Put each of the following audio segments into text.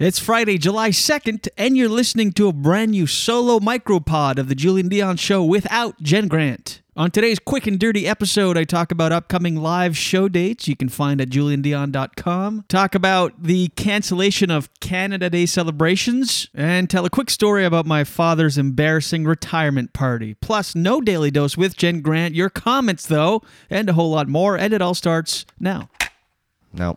It's Friday, July 2nd, and you're listening to a brand new solo micropod of the Julien Dion Show without Jen Grant. On today's quick and dirty episode, I talk about upcoming live show dates you can find at juliendion.com, talk about the cancellation of Canada Day celebrations, and tell a quick story about my father's embarrassing retirement party. Plus, no daily dose with Jen Grant, your comments though, and a whole lot more, and it all starts now. No.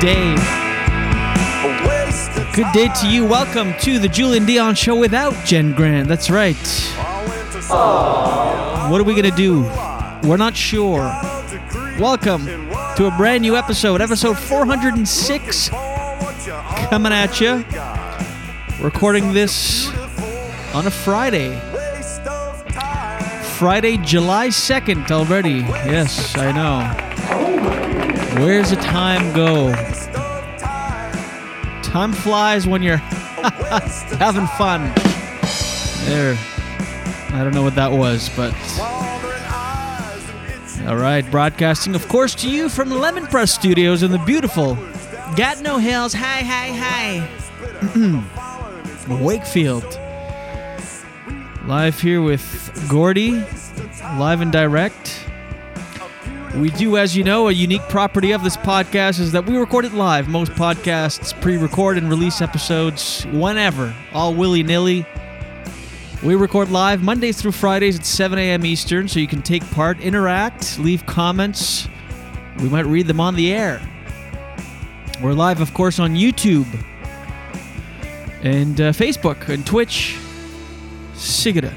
Day. A waste of Good day to you. Welcome to the Julien Dion Show without Jen Grant. That's right. What are we going to do? We're not sure. Welcome to a brand new episode, episode 406, coming at you. Recording this on a Friday. Friday, July 2nd already. Yes, I know. Where's the time go? Time flies when you're having fun. There. I don't know what that was, but. All right, broadcasting, of course, to you from Lemon Press Studios in the beautiful Gatineau Hills. Hi, hi, hi. Wakefield. Live here with Gordy, live and direct. We do, as you know, a unique property of this podcast is that we record it live. Most podcasts pre record and release episodes whenever, all willy nilly. We record live Mondays through Fridays at 7 a.m. Eastern, so you can take part, interact, leave comments. We might read them on the air. We're live, of course, on YouTube and uh, Facebook and Twitch. Sigida.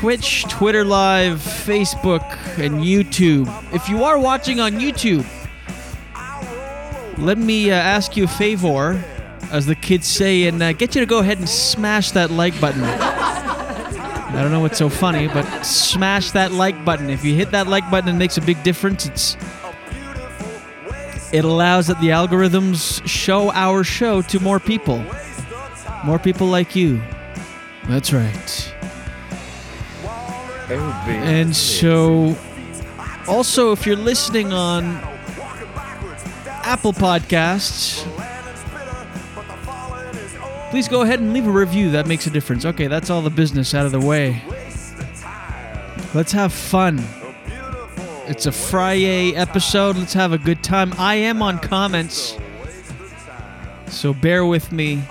Twitch, Twitter Live, Facebook, and YouTube. If you are watching on YouTube, let me uh, ask you a favor, as the kids say, and uh, get you to go ahead and smash that like button. I don't know what's so funny, but smash that like button. If you hit that like button, it makes a big difference. It's it allows that the algorithms show our show to more people. More people like you. That's right. And so also if you're listening on Apple Podcasts, please go ahead and leave a review. That makes a difference. Okay, that's all the business out of the way. Let's have fun. It's a Friday episode. Let's have a good time. I am on comments, so bear with me.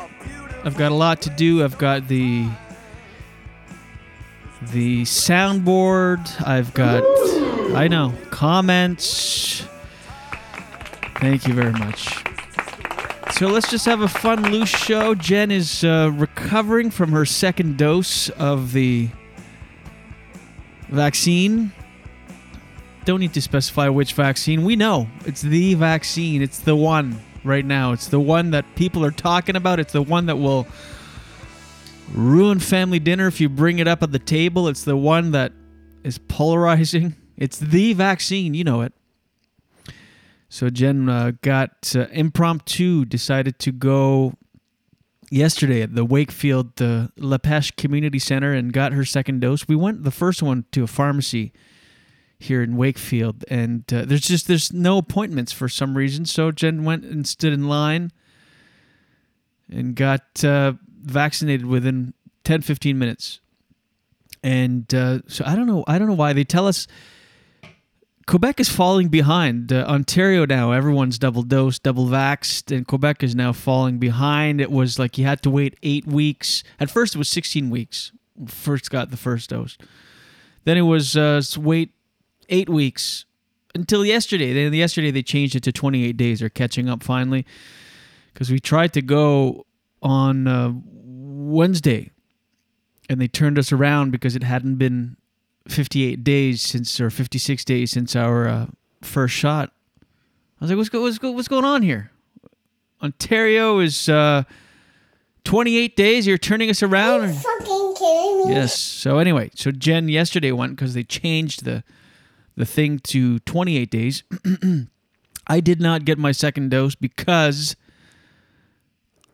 I've got a lot to do. I've got the the soundboard. I've got I know comments. Thank you very much. So let's just have a fun, loose show. Jen is uh, recovering from her second dose of the vaccine. Don't need to specify which vaccine. We know it's the vaccine. It's the one right now. It's the one that people are talking about. It's the one that will ruin family dinner if you bring it up at the table. It's the one that is polarizing. It's the vaccine. You know it. So Jen uh, got uh, impromptu, decided to go yesterday at the Wakefield the uh, La Pêche Community Center and got her second dose. We went the first one to a pharmacy here in Wakefield, and uh, there's just there's no appointments for some reason. So Jen went and stood in line and got uh, vaccinated within 10 15 minutes. And uh, so I don't know I don't know why they tell us Quebec is falling behind. Uh, Ontario now, everyone's double dosed, double vaxxed, and Quebec is now falling behind. It was like you had to wait eight weeks. At first, it was 16 weeks. First got the first dose. Then it was uh, wait eight weeks until yesterday. Then yesterday they changed it to 28 days. They're catching up finally because we tried to go on uh, Wednesday, and they turned us around because it hadn't been 58 days since or 56 days since our uh, first shot. I was like, what's, go- what's, go- what's going on here? Ontario is uh, 28 days. You're turning us around. Or- fucking kidding me? yes. So anyway, so Jen yesterday went because they changed the the thing to 28 days. I did not get my second dose because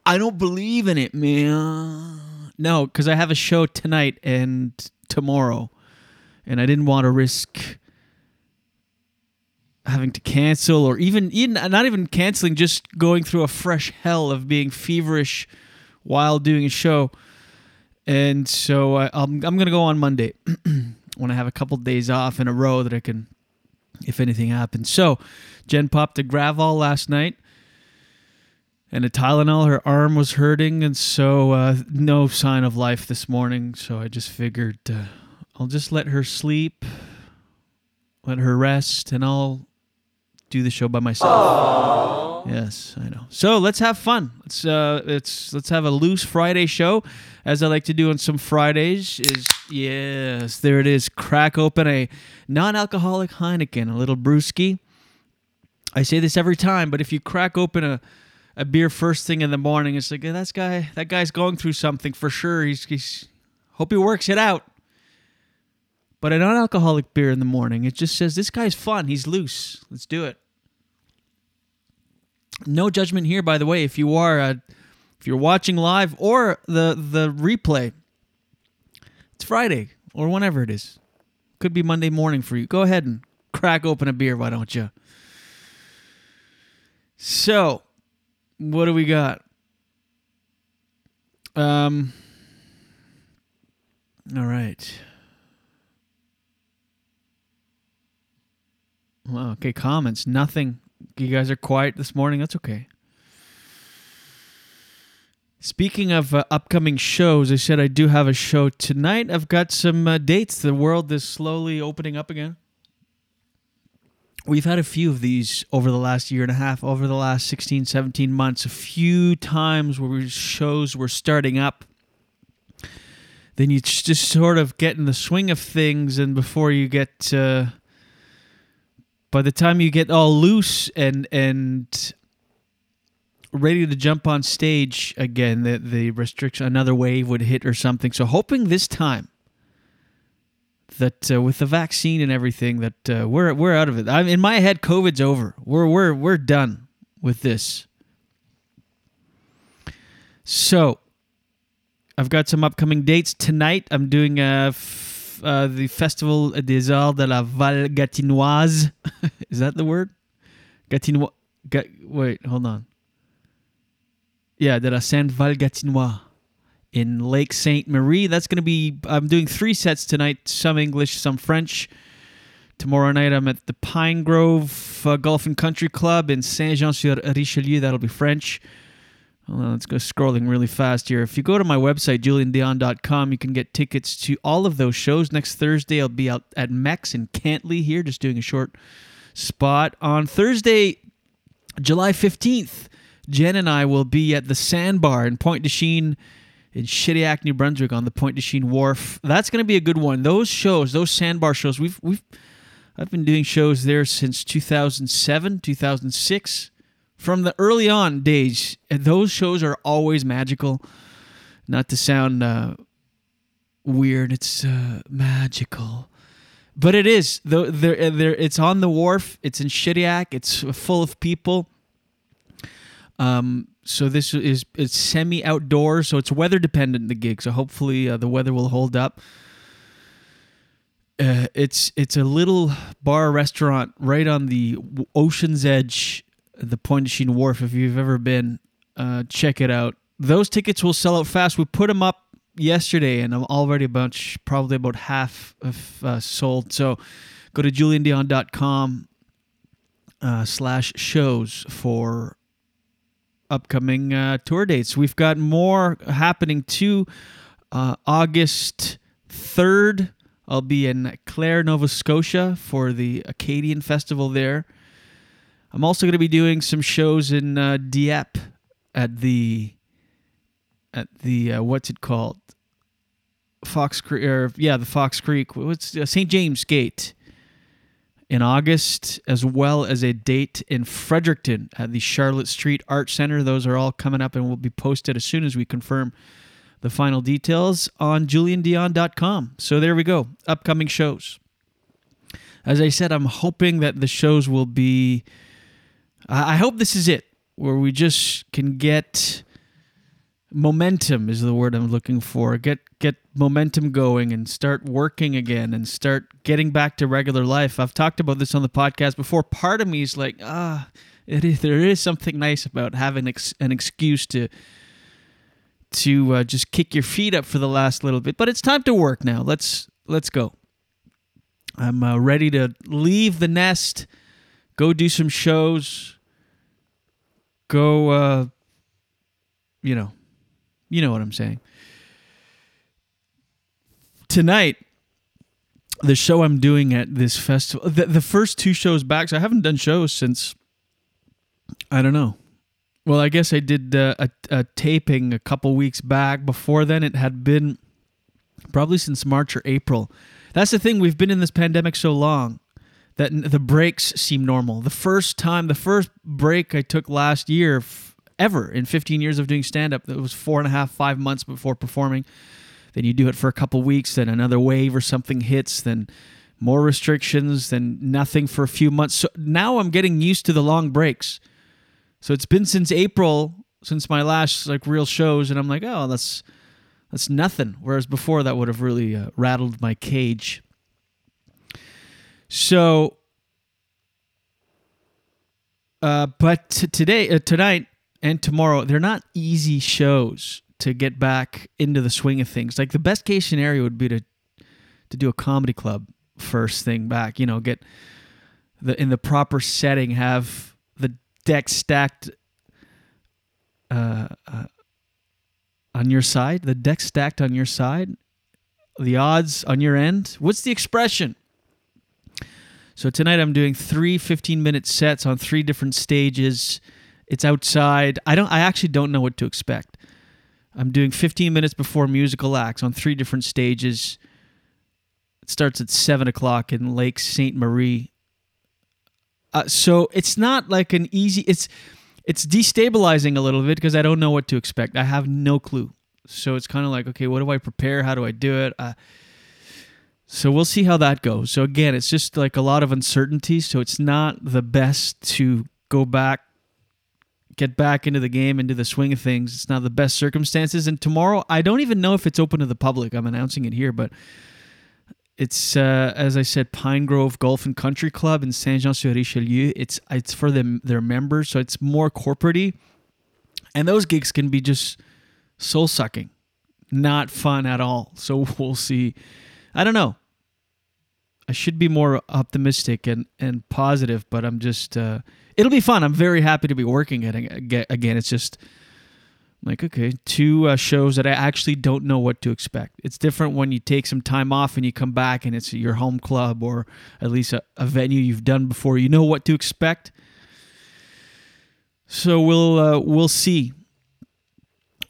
I don't believe in it, man. No, because I have a show tonight and tomorrow and I didn't want to risk having to cancel or even, even not even canceling, just going through a fresh hell of being feverish while doing a show. And so I, I'm, I'm going to go on Monday when I have a couple days off in a row that I can, if anything happens. So Jen popped a Gravol last night and a Tylenol. Her arm was hurting, and so uh, no sign of life this morning. So I just figured uh, I'll just let her sleep, let her rest, and I'll do the show by myself. Yes, I know. So let's have fun. Let's uh, let's let's have a loose Friday show, as I like to do on some Fridays. Is yes, there it is. Crack open a non-alcoholic Heineken, a little brewski. I say this every time, but if you crack open a a beer first thing in the morning, it's like "Eh, that guy that guy's going through something for sure. He's, he's hope he works it out. But a non-alcoholic beer in the morning, it just says this guy's fun. He's loose. Let's do it. No judgment here, by the way. If you are, uh, if you're watching live or the the replay, it's Friday or whenever it is. Could be Monday morning for you. Go ahead and crack open a beer, why don't you? So, what do we got? Um. All right. Well, okay, comments. Nothing. You guys are quiet this morning. That's okay. Speaking of uh, upcoming shows, I said I do have a show tonight. I've got some uh, dates. The world is slowly opening up again. We've had a few of these over the last year and a half, over the last 16, 17 months. A few times where shows were starting up. Then you just sort of get in the swing of things, and before you get. Uh, by the time you get all loose and and ready to jump on stage again, the the restriction another wave would hit or something. So hoping this time that uh, with the vaccine and everything that uh, we're we're out of it. I'm in my head COVID's over. We're we're we're done with this. So, I've got some upcoming dates tonight. I'm doing uh, f- uh the Festival des Arts de la Val Gatinoise. Is that the word? Gatinois. Ga- wait, hold on. Yeah, de la Sainte Val Gatinois in Lake Sainte Marie. That's going to be. I'm doing three sets tonight. Some English, some French. Tomorrow night I'm at the Pine Grove uh, Golf and Country Club in Saint Jean sur Richelieu. That'll be French. Let's go scrolling really fast here. If you go to my website, juliendion.com, you can get tickets to all of those shows. Next Thursday, I'll be out at Mex in Cantley here, just doing a short spot. On Thursday, July 15th, Jen and I will be at the Sandbar in Pointe-du-Chêne in Shediac, New Brunswick on the Pointe-du-Chêne Wharf. That's going to be a good one. Those shows, those Sandbar shows, we've we've I've been doing shows there since 2007, 2006 from the early on days. And those shows are always magical. Not to sound uh, weird, it's uh, magical. But it is. Though there, there, it's on the wharf. It's in Shediac. It's full of people. Um, so this is it's semi outdoor, so it's weather dependent. The gig, so hopefully uh, the weather will hold up. Uh, it's it's a little bar restaurant right on the ocean's edge, the Point Chine Wharf. If you've ever been, uh, check it out. Those tickets will sell out fast. We put them up yesterday, and I'm already a bunch, probably about half of uh, sold. So go to juliendion.com uh, slash shows for upcoming uh, tour dates. We've got more happening too. Uh, August 3rd, I'll be in Clare, Nova Scotia for the Acadian Festival there. I'm also going to be doing some shows in uh, Dieppe at the at the uh, what's it called? Fox Creek or yeah, the Fox Creek. What's uh, St. James Gate in August, as well as a date in Fredericton at the Charlotte Street Art Center. Those are all coming up and will be posted as soon as we confirm the final details on juliendion.com. So there we go. Upcoming shows. As I said, I'm hoping that the shows will be. I hope this is it, where we just can get momentum is the word I'm looking for. Get get momentum going and start working again and start getting back to regular life. I've talked about this on the podcast before. Part of me is like, ah, there is something nice about having ex- an excuse to to uh, just kick your feet up for the last little bit. But it's time to work now. Let's let's go. I'm uh, ready to leave the nest, go do some shows, go, uh, you know, you know what I'm saying. Tonight, the show I'm doing at this festival, the, the first two shows back, so I haven't done shows since, I don't know. Well, I guess I did uh, a, a taping a couple weeks back. Before then, it had been probably since March or April. That's the thing, we've been in this pandemic so long that the breaks seem normal. The first time, the first break I took last year, ever in 15 years of doing stand up, it was four and a half, five months before performing. Then you do it for a couple weeks, then another wave or something hits, then more restrictions, then nothing for a few months. So now I'm getting used to the long breaks. So it's been since April, since my last like real shows, and I'm like, oh, that's that's nothing. Whereas before, that would have really uh, rattled my cage. So, uh, but t- today, uh, tonight, and tomorrow, they're not easy shows to get back into the swing of things. Like the best case scenario would be to to do a comedy club first thing back. You know, get the in the proper setting, have the deck stacked uh, uh, on your side, the deck stacked on your side, the odds on your end. What's the expression? So tonight I'm doing three 15 minute sets on three different stages. It's outside. I don't. I actually don't know what to expect. I'm doing 15 minutes before musical acts on three different stages. It starts at seven o'clock in Lake Sainte Marie. Uh, so it's not like an easy. It's it's destabilizing a little bit because I don't know what to expect. I have no clue. So it's kind of like, okay, what do I prepare? How do I do it? Uh, So we'll see how that goes. So again, it's just like a lot of uncertainty. So it's not the best to go back, get back into the game, into the swing of things. It's not the best circumstances. And tomorrow, I don't even know if it's open to the public. I'm announcing it here, but it's uh, as I said, Pine Grove Golf and Country Club in Saint Jean sur Richelieu. It's it's for them their members, so it's more corporatey, and those gigs can be just soul sucking, not fun at all. So we'll see. I don't know. I should be more optimistic and, and positive, but I'm just. Uh, it'll be fun. I'm very happy to be working it again. It's just like okay, two uh, shows that I actually don't know what to expect. It's different when you take some time off and you come back and it's your home club or at least a, a venue you've done before. You know what to expect. So we'll uh, we'll see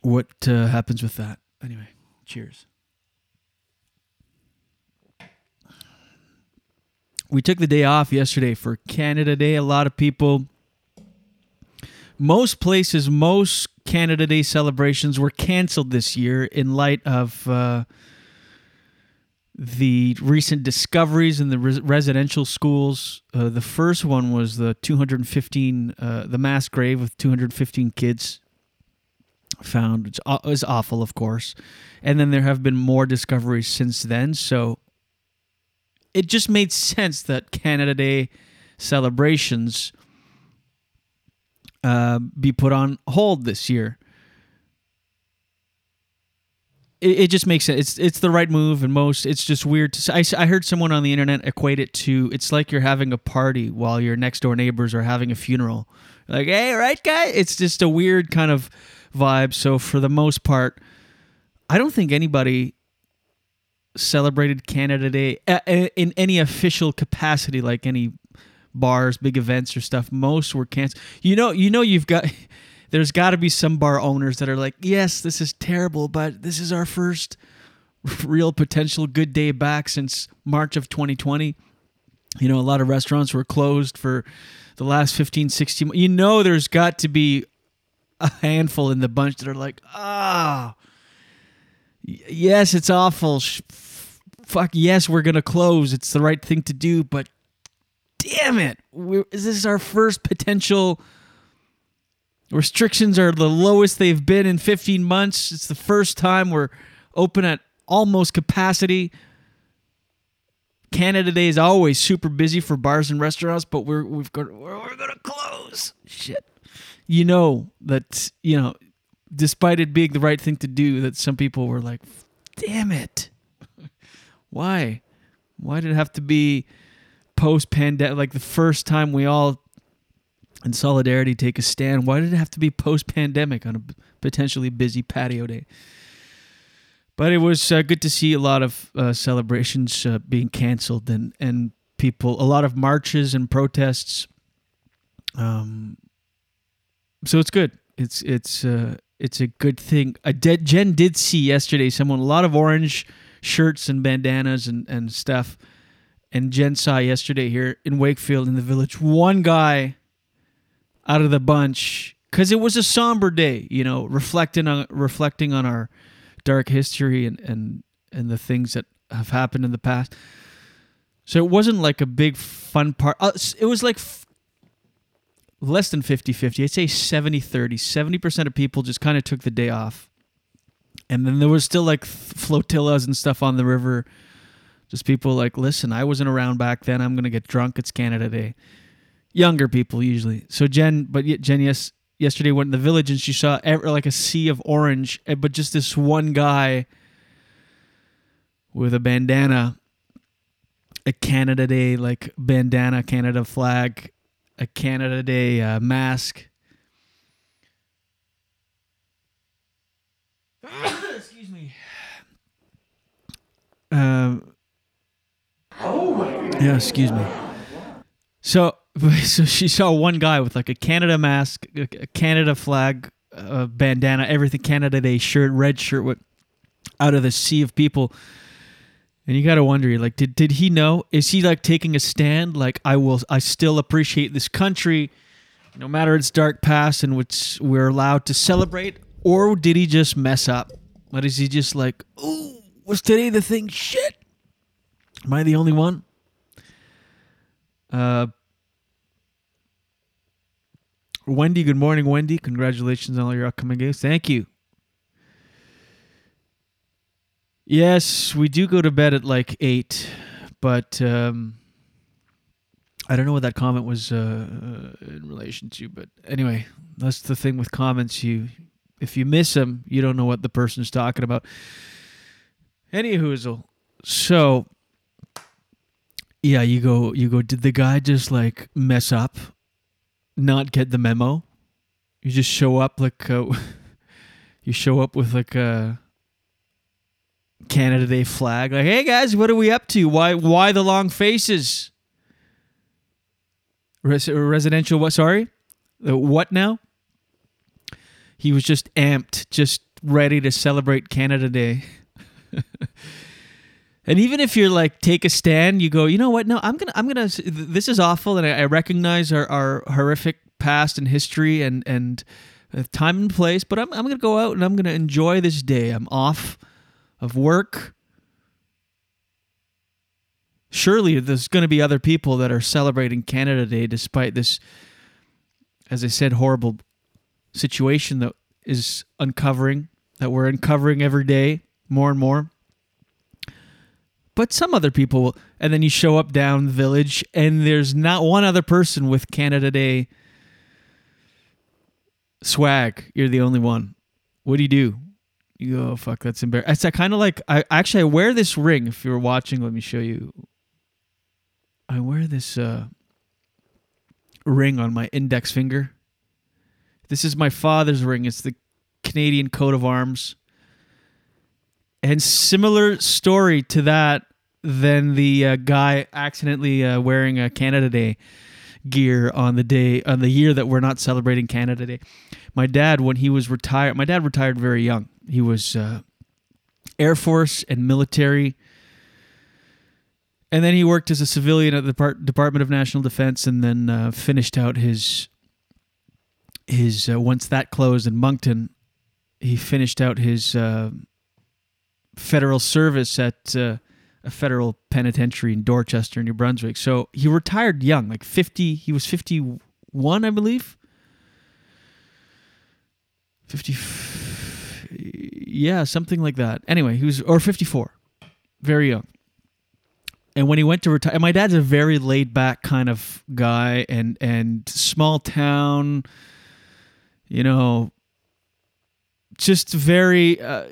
what uh, happens with that. Anyway, cheers. We took the day off yesterday for Canada Day. A lot of people, most places, most Canada Day celebrations were canceled this year in light of uh, the recent discoveries in the res- residential schools. Uh, the first one was the 215, uh, the mass grave with 215 kids found, which is awful, of course. And then there have been more discoveries since then. So it just made sense that Canada Day celebrations uh, be put on hold this year. It, it just makes sense. It's it's the right move, and most it's just weird to. I, I heard someone on the internet equate it to it's like you're having a party while your next door neighbors are having a funeral. Like, hey, right, guy? It's just a weird kind of vibe. So for the most part, I don't think anybody celebrated Canada Day in any official capacity, like any bars, big events or stuff. Most were canceled. You know, you know, you've got. There's got to be some bar owners that are like, yes, this is terrible, but this is our first real potential good day back since March of 2020. You know, a lot of restaurants were closed for the last 15, 16 You know, there's got to be a handful in the bunch that are like, ah, oh, yes, it's awful fuck yes, we're gonna close. It's the right thing to do, but damn it, this is our first potential. Restrictions are the lowest they've been in 15 months. It's the first time we're open at almost capacity. Canada Day is always super busy for bars and restaurants, but we're we've got we're, we're gonna close. Shit, you know that you know, despite it being the right thing to do, that some people were like, "Damn it." Why? Why did it have to be post pandemic? Like the first time we all, in solidarity, take a stand. Why did it have to be post pandemic on a potentially busy patio day? But it was uh, good to see a lot of uh, celebrations uh, being canceled and and people, a lot of marches and protests. Um. So it's good. It's it's uh it's a good thing. A Jen did see yesterday someone a lot of orange shirts and bandanas and, and stuff. And Jen saw yesterday here in Wakefield in the village one guy out of the bunch because it was a somber day, you know, reflecting on reflecting on our dark history and and and the things that have happened in the past. So it wasn't like a big fun part. Uh, it was like f- less than 50-50. I'd say 70-30. 70% of people just kind of took the day off and then there was still like flotillas and stuff on the river. Just people like, listen, I wasn't around back then. I'm gonna get drunk. It's Canada Day. Younger people usually. So Jen, but Jen, yes, yesterday went in the village and she saw like a sea of orange, eh, but just this one guy with a bandana, a Canada Day like bandana, Canada flag, a Canada Day uh, mask Excuse me. Um. Oh Yeah, excuse me. So, so she saw one guy with like a Canada mask, a Canada flag, a bandana, everything Canada Day shirt, red shirt, with out of the sea of people. And you gotta wonder, like, did did he know? Is he like taking a stand? Like, I will, I still appreciate this country, no matter its dark past, in which we're allowed to celebrate or did he just mess up? Or is he just like, oh, was today the thing? Shit. Am I the only one? Uh, Wendy, good morning, Wendy. Congratulations on all your upcoming games. Thank you. Yes, we do go to bed at like eight, but um, I don't know what that comment was uh, uh, in relation to. But anyway, that's the thing with comments. You, if you miss them, you don't know what the person's talking about. Any hoozle. So, yeah, you go, you go. Did the guy just like mess up, not get the memo? You just show up like, uh, you show up with like a Canada Day flag. Like, hey guys, what are we up to? Why, why the long faces? Res- residential. What? Sorry, the what now? He was just amped, just ready to celebrate Canada Day. and even if you're like take a stand, you go, you know what? No, I'm gonna, I'm gonna. This is awful, and I, recognize our, our horrific past and history and and uh, time and place. But I'm, I'm gonna go out and I'm gonna enjoy this day. I'm off of work. Surely there's going to be other people that are celebrating Canada Day despite this, as I said, horrible situation that is uncovering, that we're uncovering every day more and more. But some other people will, and then you show up down the village and there's not one other person with Canada Day swag. You're the only one. What do you do? You go, oh, fuck, that's embarrassing. It's kind of like, I actually, I wear this ring. If you're watching, let me show you. I wear this uh, ring on my index finger. This is my father's ring. It's the Canadian coat of arms. And similar story to that than the uh, guy accidentally uh, wearing a Canada Day gear on the day on the year that we're not celebrating Canada Day. My dad, when he was retired, my dad retired very young. He was uh, Air Force and military, and then he worked as a civilian at the Depart- Department of National Defense, and then uh, finished out his his uh, once that closed in Moncton, he finished out his uh, federal service at uh, a federal penitentiary in Dorchester, New Brunswick. So he retired young, like fifty. He was fifty-one, I believe. Fifty, yeah, something like that. Anyway, he was or fifty-four, very young. And when he went to retire, my dad's a very laid-back kind of guy, and and small town you know just very uh,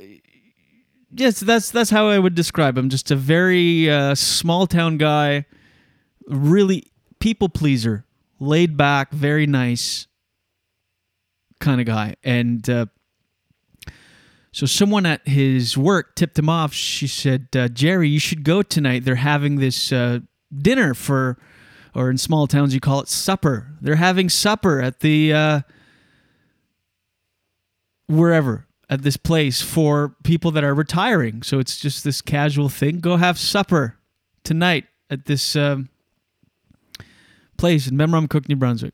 yes that's that's how i would describe him. Just a very uh, small town guy really people pleaser laid back very nice kind of guy. And uh, so someone at his work tipped him off. She said uh, jerry you should go tonight. They're having this uh, dinner for or in small towns you call it supper. They're having supper at the uh, wherever at this place for people that are retiring. So it's just this casual thing. Go have supper tonight at this um, place in Memramcook, New Brunswick.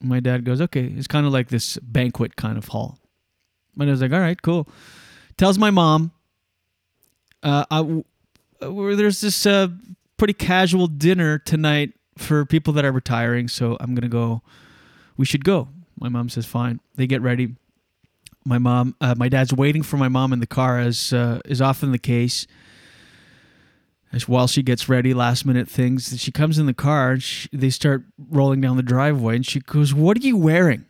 My dad goes, okay. It's kind of like this banquet kind of hall. My dad's like, all right, cool. Tells my mom, uh, I, there's this uh, pretty casual dinner tonight for people that are retiring. So I'm to go. We should go. My mom says, fine. They get ready my mom, uh, my dad's waiting for my mom in the car, as uh, is often the case. As while she gets ready, last minute things, she comes in the car and she, they start rolling down the driveway, and she goes, "What are you wearing?"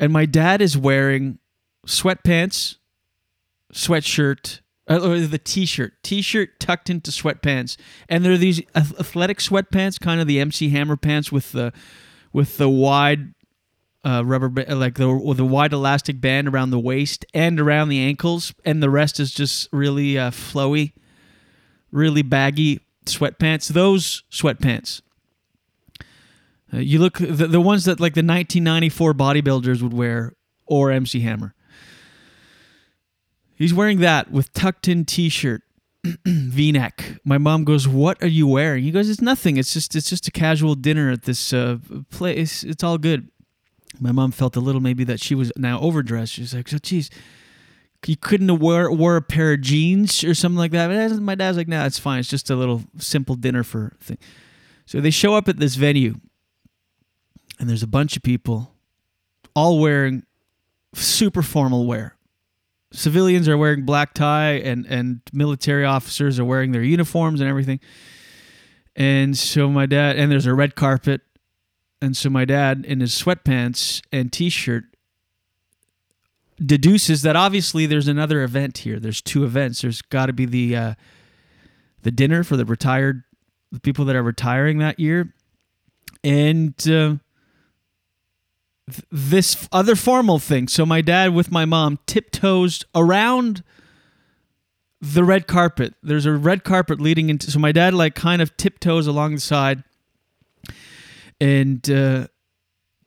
And my dad is wearing sweatpants, sweatshirt, uh, or the t-shirt, t-shirt tucked into sweatpants, and they're these athletic sweatpants, kind of the MC Hammer pants with the with the wide uh, rubber ba- like the a wide elastic band around the waist and around the ankles, and the rest is just really uh, flowy, really baggy sweatpants. Those sweatpants. Uh, you look the, the ones that like the 1994 bodybuilders would wear or MC Hammer. He's wearing that with tucked in t-shirt, V-neck. My mom goes, "What are you wearing?" He goes, "It's nothing. It's just it's just a casual dinner at this uh, place. It's all good." My mom felt a little maybe that she was now overdressed. She's like, so geez, you couldn't have wear wore a pair of jeans or something like that. But my dad's like, nah, it's fine. It's just a little simple dinner for thing. So they show up at this venue, and there's a bunch of people, all wearing super formal wear. Civilians are wearing black tie, and and military officers are wearing their uniforms and everything. And so my dad, and there's a red carpet, and so my dad in his sweatpants and t-shirt deduces that obviously there's another event here. There's two events. There's got to be the uh, the dinner for the retired the people that are retiring that year, and uh, th- this other formal thing. So my dad with my mom tiptoes around the red carpet. There's a red carpet leading into. So my dad like kind of tiptoes along the side, and uh,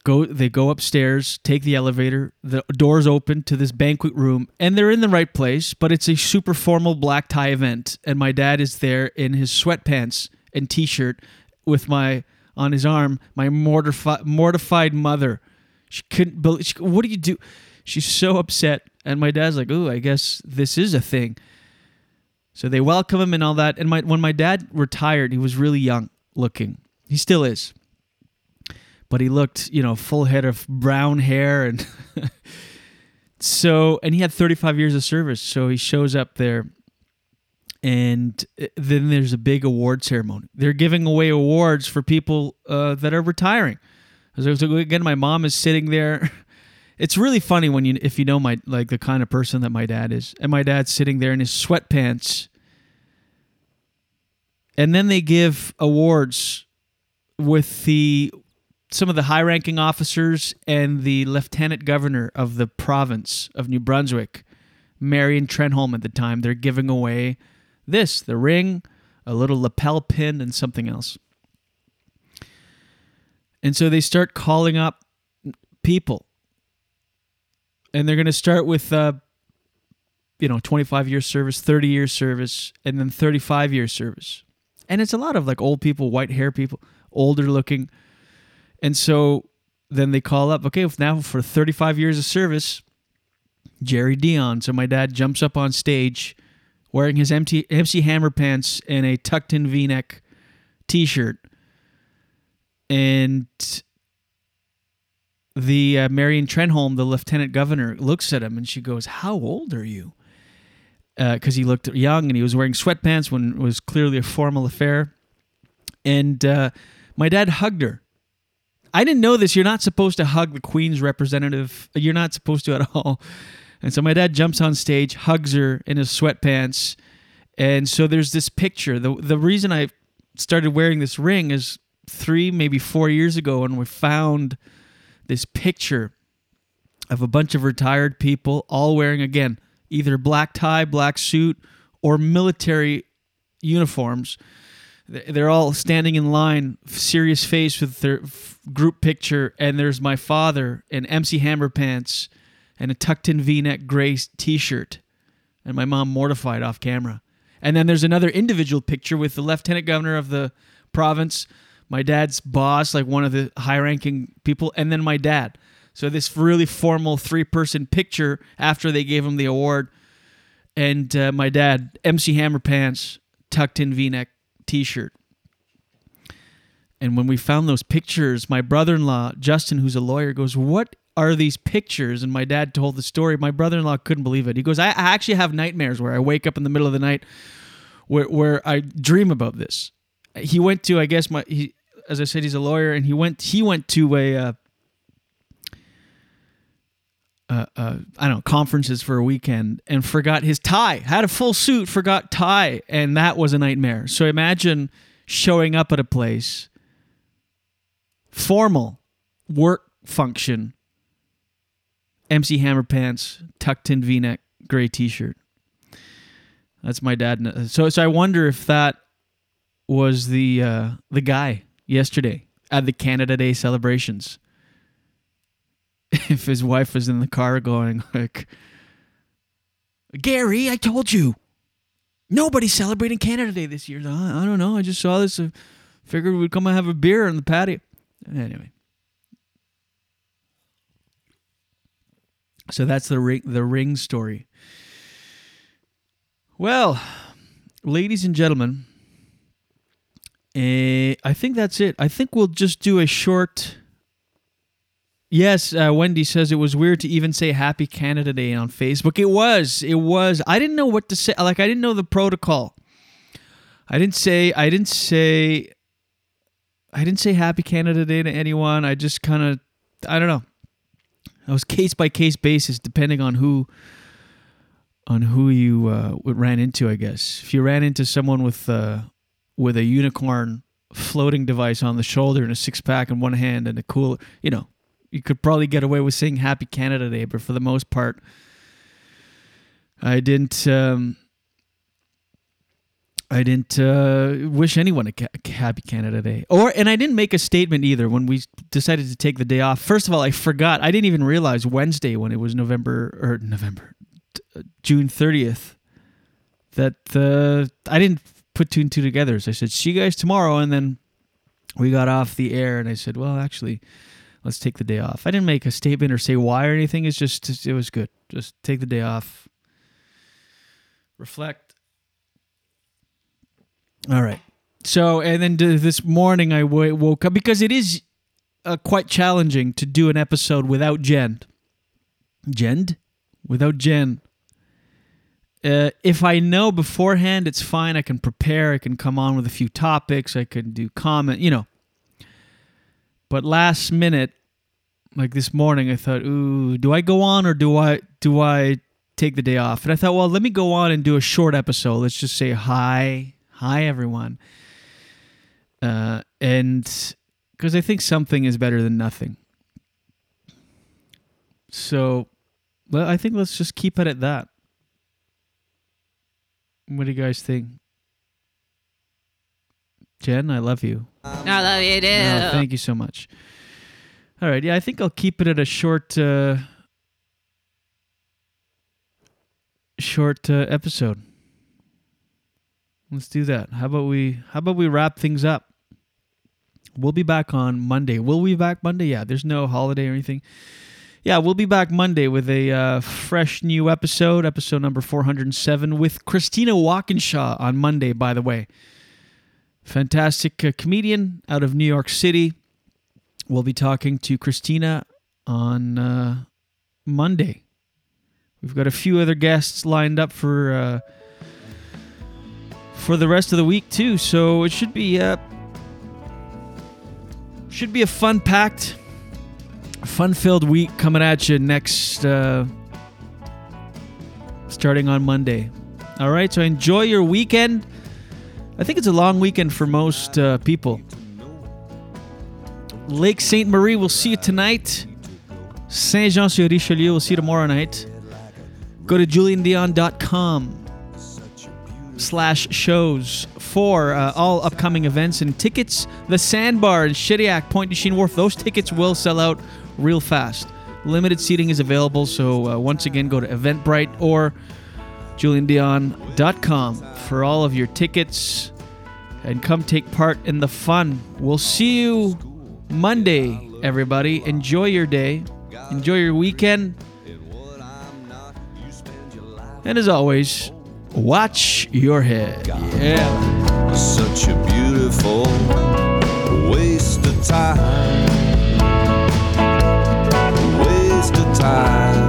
go. They go upstairs, take the elevator. The doors open to this banquet room, and they're in the right place. But it's a super formal black tie event, and my dad is there in his sweatpants and t-shirt with my on his arm my mortified mortified mother. She couldn't believe. She, what do you do? She's so upset, and my dad's like, "Oh, I guess this is a thing." So they welcome him and all that. And my when my dad retired, he was really young looking. He still is. But he looked, you know, full head of brown hair and so and he had 35 years of service. So he shows up there and uh, then there's a big award ceremony. They're giving away awards for people uh, that are retiring. So again, my mom is sitting there. It's really funny when you if you know my like the kind of person that my dad is, and my dad's sitting there in his sweatpants, and then they give awards with the some of the high-ranking officers and the lieutenant governor of the province of New Brunswick, Marion Trenholm at the time. They're giving away this the ring, a little lapel pin, and something else. And so they start calling up people. And they're going to start with, uh, you know, 25 years service, 30 years service, and then 35 years service. And it's a lot of like old people, white hair people, older looking. And so then they call up, okay, now for 35 years of service, Jerry Dion. So my dad jumps up on stage wearing his empty MC Hammer pants and a tucked in V neck t shirt. And the uh, Marion Trenholm, the lieutenant governor, looks at him and she goes, How old are you? Because uh, he looked young and he was wearing sweatpants when it was clearly a formal affair. And uh, my dad hugged her. I didn't know this. You're not supposed to hug the Queen's representative. You're not supposed to at all. And so my dad jumps on stage, hugs her in his sweatpants. And so there's this picture. The, the reason I started wearing this ring is three, maybe four years ago when we found this picture of a bunch of retired people all wearing, again, either black tie, black suit, or military uniforms. They're all standing in line, serious face with their group picture, and there's my father in MC Hammer pants and a tucked in v neck gray t shirt, and my mom mortified off camera. And then there's another individual picture with the lieutenant governor of the province, my dad's boss, like one of the high ranking people, and then my dad. So this really formal three person picture after they gave him the award. And uh, my dad, MC Hammer pants, tucked in v neck t shirt. And when we found those pictures, my brother in law, Justin, who's a lawyer, goes, What are these pictures? And my dad told the story. My brother in law couldn't believe it. He goes, I, actually have nightmares where I wake up in the middle of the night where, where I dream about this. He went to, I guess, my, he, as I said, he's a lawyer, and he went, he went to a, uh, uh, uh, I don't know, conferences for a weekend and forgot his tie. Had a full suit, forgot tie, and that was a nightmare. So imagine showing up at a place, formal work function, MC Hammer pants, tucked in V-neck, gray T-shirt. That's my dad. So, so I wonder if that was the uh, the guy yesterday at the Canada Day celebrations if his wife was in the car going like Gary, I told you. Nobody's celebrating Canada Day this year. I, I don't know. I just saw this. I figured we'd come and have a beer on the patio. Anyway. So that's the ring the ring story. Well, ladies and gentlemen, eh, I think that's it. I think we'll just do a short. Yes, uh, Wendy says it was weird to even say Happy Canada Day on Facebook. It was. It was. I didn't know what to say. Like I didn't know the protocol. I didn't say. I didn't say. I didn't say Happy Canada Day to anyone. I just kind of. I don't know. It was case by case basis, depending on who on who you uh, ran into. I guess if you ran into someone with uh, with a unicorn floating device on the shoulder and a six pack in one hand and a cooler, you know, you could probably get away with saying Happy Canada Day. But for the most part, I didn't. Um, I didn't uh, wish anyone a ca- happy Canada Day, or and I didn't make a statement either when we decided to take the day off. First of all, I forgot. I didn't even realize Wednesday when it was November or November, uh, June thirtieth, that uh, I didn't put two and two together. So I said, "See you guys tomorrow," and then we got off the air, and I said, "Well, actually, let's take the day off." I didn't make a statement or say why or anything. It's just it was good. Just take the day off, reflect. All right. So, and then this morning I woke up because it is uh, quite challenging to do an episode without Jen. Jen? Without Jen. Uh, if I know beforehand, it's fine. I can prepare. I can come on with a few topics. I can do comment, you know. But last minute, like this morning, I thought, ooh, do I go on or do I do I take the day off? And I thought, well, let me go on and do a short episode. Let's just say hi, hi everyone, uh, and because I think something is better than nothing. So, well, I think let's just keep it at that. What do you guys think? Jen, I love you. I love you too. Oh, thank you so much. All right, yeah, I think I'll keep it at a short, uh, short uh, episode. Let's do that. How about we? How about we wrap things up? We'll be back on Monday. Will we be back Monday? Yeah, there's no holiday or anything. Yeah, we'll be back Monday with a uh, fresh new episode, episode number 407, with Christina Walkinshaw on Monday, by the way. Fantastic uh, comedian out of New York City. We'll be talking to Christina on uh, Monday. We've got a few other guests lined up for uh, for the rest of the week too, so it should be uh, should be a fun packed, fun filled week coming at you next uh, starting on Monday. All right, so enjoy your weekend. I think it's a long weekend for most uh, people. Lake Sainte Marie, we'll see you tonight. Saint Jean sur Richelieu, we'll see you tomorrow night. Go to juliendion.com slash shows for uh, all upcoming events and tickets. The Sandbar in Shediac, Pointe-du-Chêne Wharf, those tickets will sell out real fast. Limited seating is available, so uh, once again, go to Eventbrite or juliendion.com for all of your tickets and come take part in the fun. We'll see you Monday, everybody. Enjoy your day, enjoy your weekend. And as always, watch your head. Yeah. Such a beautiful waste of time. Waste of time.